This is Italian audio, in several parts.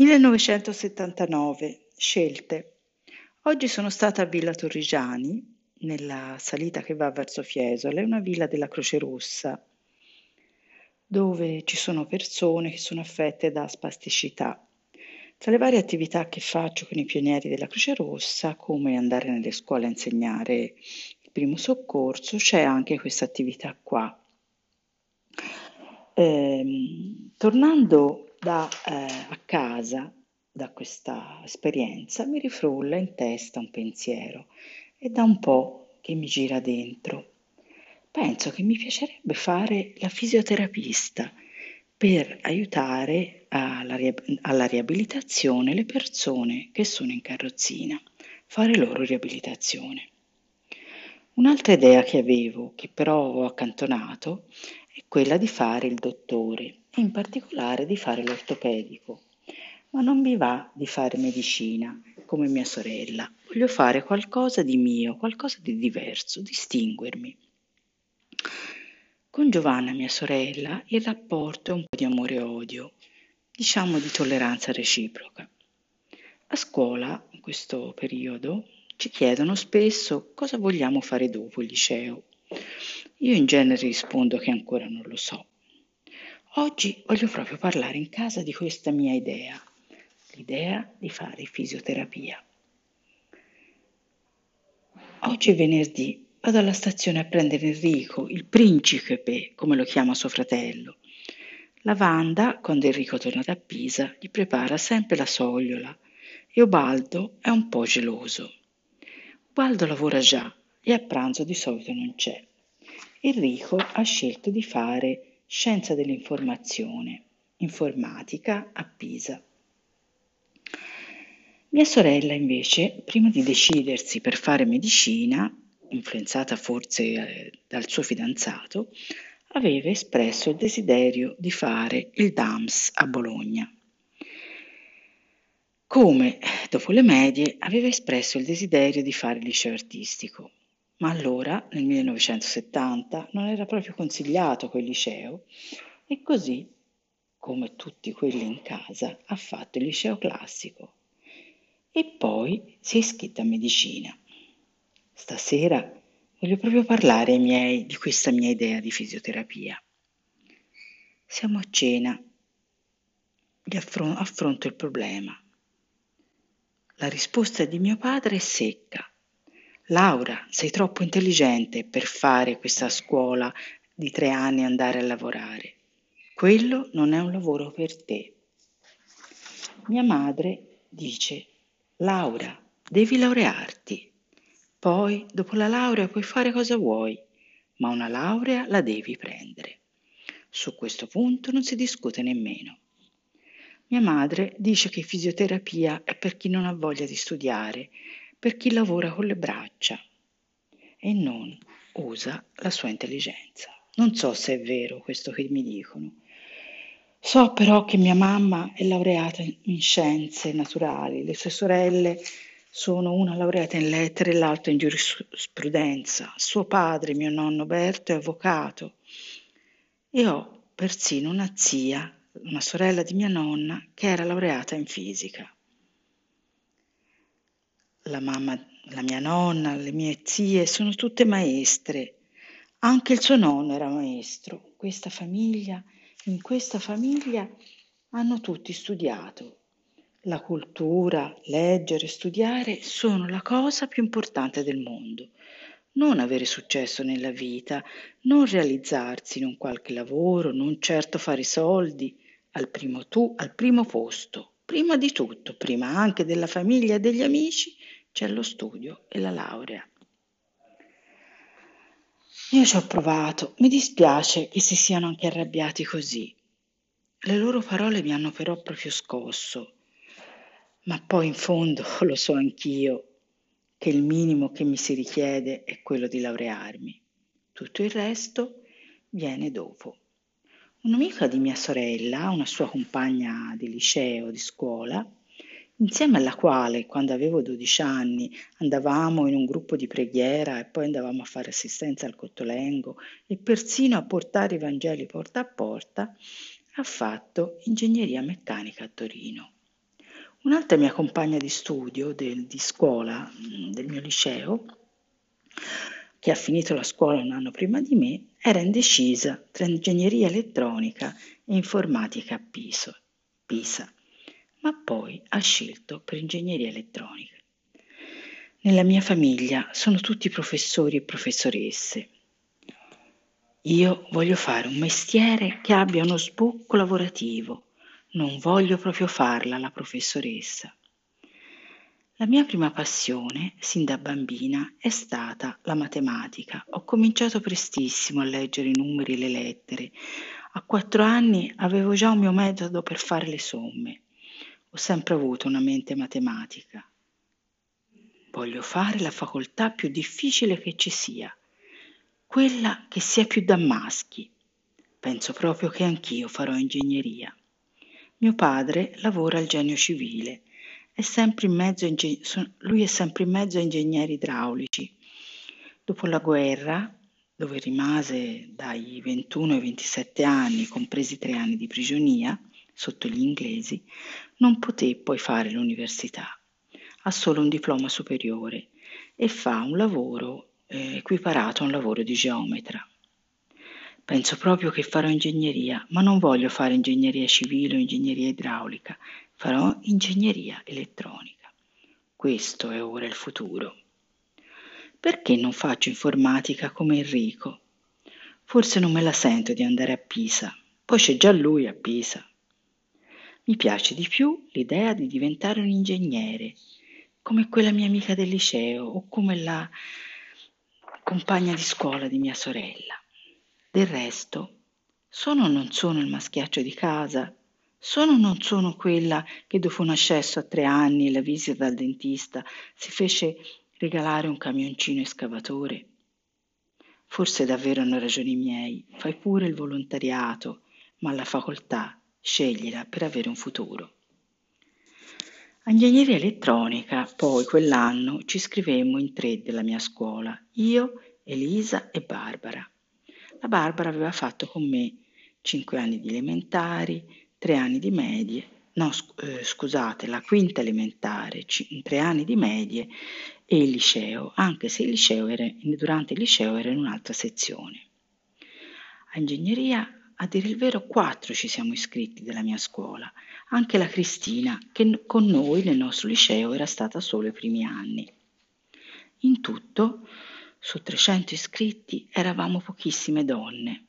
1979. Scelte. Oggi sono stata a Villa Torrigiani, nella salita che va verso Fiesole, una villa della Croce Rossa, dove ci sono persone che sono affette da spasticità. Tra le varie attività che faccio con i pionieri della Croce Rossa, come andare nelle scuole a insegnare il primo soccorso, c'è anche questa attività qua. Ehm, tornando da, eh, a casa da questa esperienza, mi rifrulla in testa un pensiero e da un po' che mi gira dentro. Penso che mi piacerebbe fare la fisioterapista per aiutare alla, alla riabilitazione le persone che sono in carrozzina, fare loro riabilitazione. Un'altra idea che avevo, che però ho accantonato, è quella di fare il dottore e in particolare di fare l'ortopedico. Ma non mi va di fare medicina come mia sorella, voglio fare qualcosa di mio, qualcosa di diverso, distinguermi. Con Giovanna, mia sorella, il rapporto è un po' di amore e odio, diciamo di tolleranza reciproca. A scuola, in questo periodo, ci chiedono spesso cosa vogliamo fare dopo il liceo. Io in genere rispondo che ancora non lo so. Oggi voglio proprio parlare in casa di questa mia idea, l'idea di fare fisioterapia. Oggi è venerdì Vado alla stazione a prendere Enrico, il principe, come lo chiama suo fratello. La Wanda, quando Enrico torna da Pisa, gli prepara sempre la sogliola e Ubaldo è un po' geloso. Ubaldo lavora già e a pranzo di solito non c'è. Enrico ha scelto di fare scienza dell'informazione, informatica a Pisa. Mia sorella invece, prima di decidersi per fare medicina, influenzata forse eh, dal suo fidanzato, aveva espresso il desiderio di fare il DAMS a Bologna. Come, dopo le medie, aveva espresso il desiderio di fare il liceo artistico, ma allora, nel 1970, non era proprio consigliato quel liceo e così, come tutti quelli in casa, ha fatto il liceo classico e poi si è iscritto a medicina. Stasera voglio proprio parlare ai miei di questa mia idea di fisioterapia. Siamo a cena, gli affron- affronto il problema. La risposta di mio padre è secca. Laura, sei troppo intelligente per fare questa scuola di tre anni e andare a lavorare. Quello non è un lavoro per te. Mia madre dice, Laura, devi laurearti. Poi, dopo la laurea, puoi fare cosa vuoi, ma una laurea la devi prendere. Su questo punto non si discute nemmeno. Mia madre dice che fisioterapia è per chi non ha voglia di studiare, per chi lavora con le braccia e non usa la sua intelligenza. Non so se è vero questo che mi dicono. So però che mia mamma è laureata in scienze naturali, le sue sorelle sono una laureata in lettere e l'altra in giurisprudenza. Suo padre, mio nonno Berto, è avvocato. E ho persino una zia, una sorella di mia nonna, che era laureata in fisica. La mamma, la mia nonna, le mie zie sono tutte maestre. Anche il suo nonno era maestro. Questa famiglia, in questa famiglia hanno tutti studiato la cultura, leggere, studiare sono la cosa più importante del mondo. Non avere successo nella vita, non realizzarsi in un qualche lavoro, non certo fare soldi, al primo tu, al primo posto. Prima di tutto, prima anche della famiglia e degli amici, c'è lo studio e la laurea. Io ci ho provato, mi dispiace che si siano anche arrabbiati così. Le loro parole mi hanno però proprio scosso ma poi in fondo lo so anch'io che il minimo che mi si richiede è quello di laurearmi. Tutto il resto viene dopo. Un'amica di mia sorella, una sua compagna di liceo, di scuola, insieme alla quale quando avevo 12 anni andavamo in un gruppo di preghiera e poi andavamo a fare assistenza al Cottolengo e persino a portare i Vangeli porta a porta, ha fatto ingegneria meccanica a Torino. Un'altra mia compagna di studio, del, di scuola, mm, del mio liceo, che ha finito la scuola un anno prima di me, era indecisa tra ingegneria elettronica e informatica a Pisa, ma poi ha scelto per ingegneria elettronica. Nella mia famiglia sono tutti professori e professoresse. Io voglio fare un mestiere che abbia uno sbocco lavorativo, non voglio proprio farla la professoressa. La mia prima passione, sin da bambina, è stata la matematica. Ho cominciato prestissimo a leggere i numeri e le lettere. A quattro anni avevo già un mio metodo per fare le somme. Ho sempre avuto una mente matematica. Voglio fare la facoltà più difficile che ci sia, quella che sia più da maschi. Penso proprio che anch'io farò ingegneria. Mio padre lavora al genio civile, è sempre in mezzo inge- lui è sempre in mezzo a ingegneri idraulici. Dopo la guerra, dove rimase dai 21 ai 27 anni, compresi tre anni di prigionia sotto gli inglesi, non poté poi fare l'università. Ha solo un diploma superiore e fa un lavoro eh, equiparato a un lavoro di geometra. Penso proprio che farò ingegneria, ma non voglio fare ingegneria civile o ingegneria idraulica, farò ingegneria elettronica. Questo è ora il futuro. Perché non faccio informatica come Enrico? Forse non me la sento di andare a Pisa, poi c'è già lui a Pisa. Mi piace di più l'idea di diventare un ingegnere, come quella mia amica del liceo o come la compagna di scuola di mia sorella. Del resto, sono o non sono il maschiaccio di casa? Sono o non sono quella che dopo un accesso a tre anni e la visita dal dentista si fece regalare un camioncino escavatore? Forse davvero hanno ragione i miei, fai pure il volontariato, ma la facoltà sceglila per avere un futuro. Ingegneria elettronica, poi quell'anno ci scrivemmo in tre della mia scuola, io, Elisa e Barbara. La Barbara aveva fatto con me cinque anni di elementari, tre anni di medie, no eh, scusate, la quinta elementare, tre anni di medie e il liceo, anche se il liceo era, durante il liceo era in un'altra sezione. A ingegneria, a dire il vero, quattro ci siamo iscritti della mia scuola, anche la Cristina, che con noi nel nostro liceo era stata solo i primi anni. In tutto su 300 iscritti eravamo pochissime donne.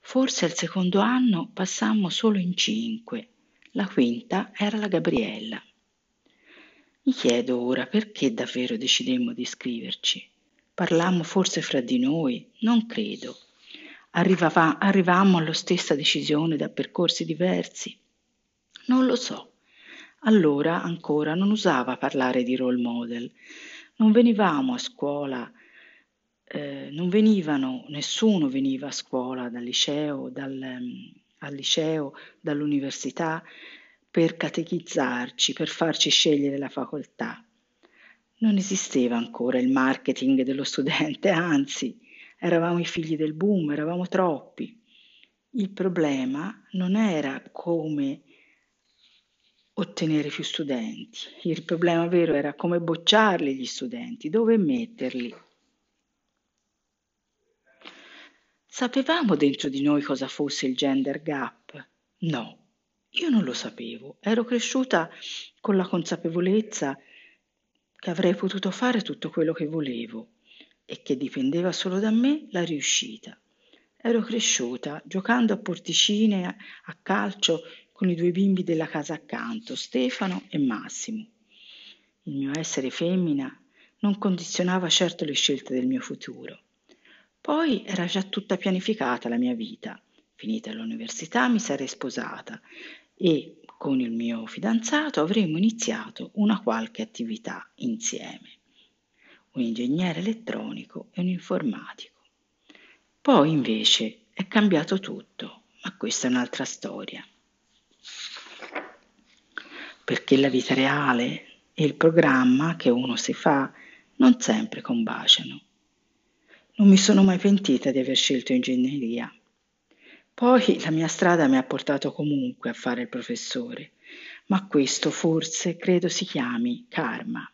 Forse al secondo anno passammo solo in cinque. La quinta era la Gabriella. Mi chiedo ora perché davvero decidemmo di iscriverci. Parlammo forse fra di noi? Non credo. Arrivava, arrivammo alla stessa decisione da percorsi diversi? Non lo so. Allora ancora non usava parlare di role model. Non venivamo a scuola eh, non venivano, nessuno veniva a scuola dal liceo, dal, um, al liceo, dall'università per catechizzarci, per farci scegliere la facoltà. Non esisteva ancora il marketing dello studente, anzi, eravamo i figli del boom, eravamo troppi. Il problema non era come ottenere più studenti, il problema vero era come bocciarli gli studenti, dove metterli. Sapevamo dentro di noi cosa fosse il gender gap? No, io non lo sapevo. Ero cresciuta con la consapevolezza che avrei potuto fare tutto quello che volevo e che dipendeva solo da me la riuscita. Ero cresciuta giocando a porticine a calcio con i due bimbi della casa accanto, Stefano e Massimo. Il mio essere femmina non condizionava certo le scelte del mio futuro. Poi era già tutta pianificata la mia vita. Finita l'università mi sarei sposata e con il mio fidanzato avremmo iniziato una qualche attività insieme. Un ingegnere elettronico e un informatico. Poi invece è cambiato tutto, ma questa è un'altra storia. Perché la vita reale e il programma che uno si fa non sempre combaciano. Non mi sono mai pentita di aver scelto ingegneria. Poi la mia strada mi ha portato comunque a fare il professore, ma questo forse credo si chiami karma.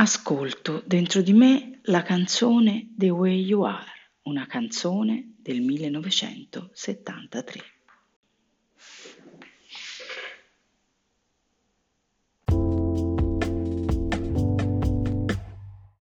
Ascolto dentro di me la canzone The Way You Are, una canzone del 1973.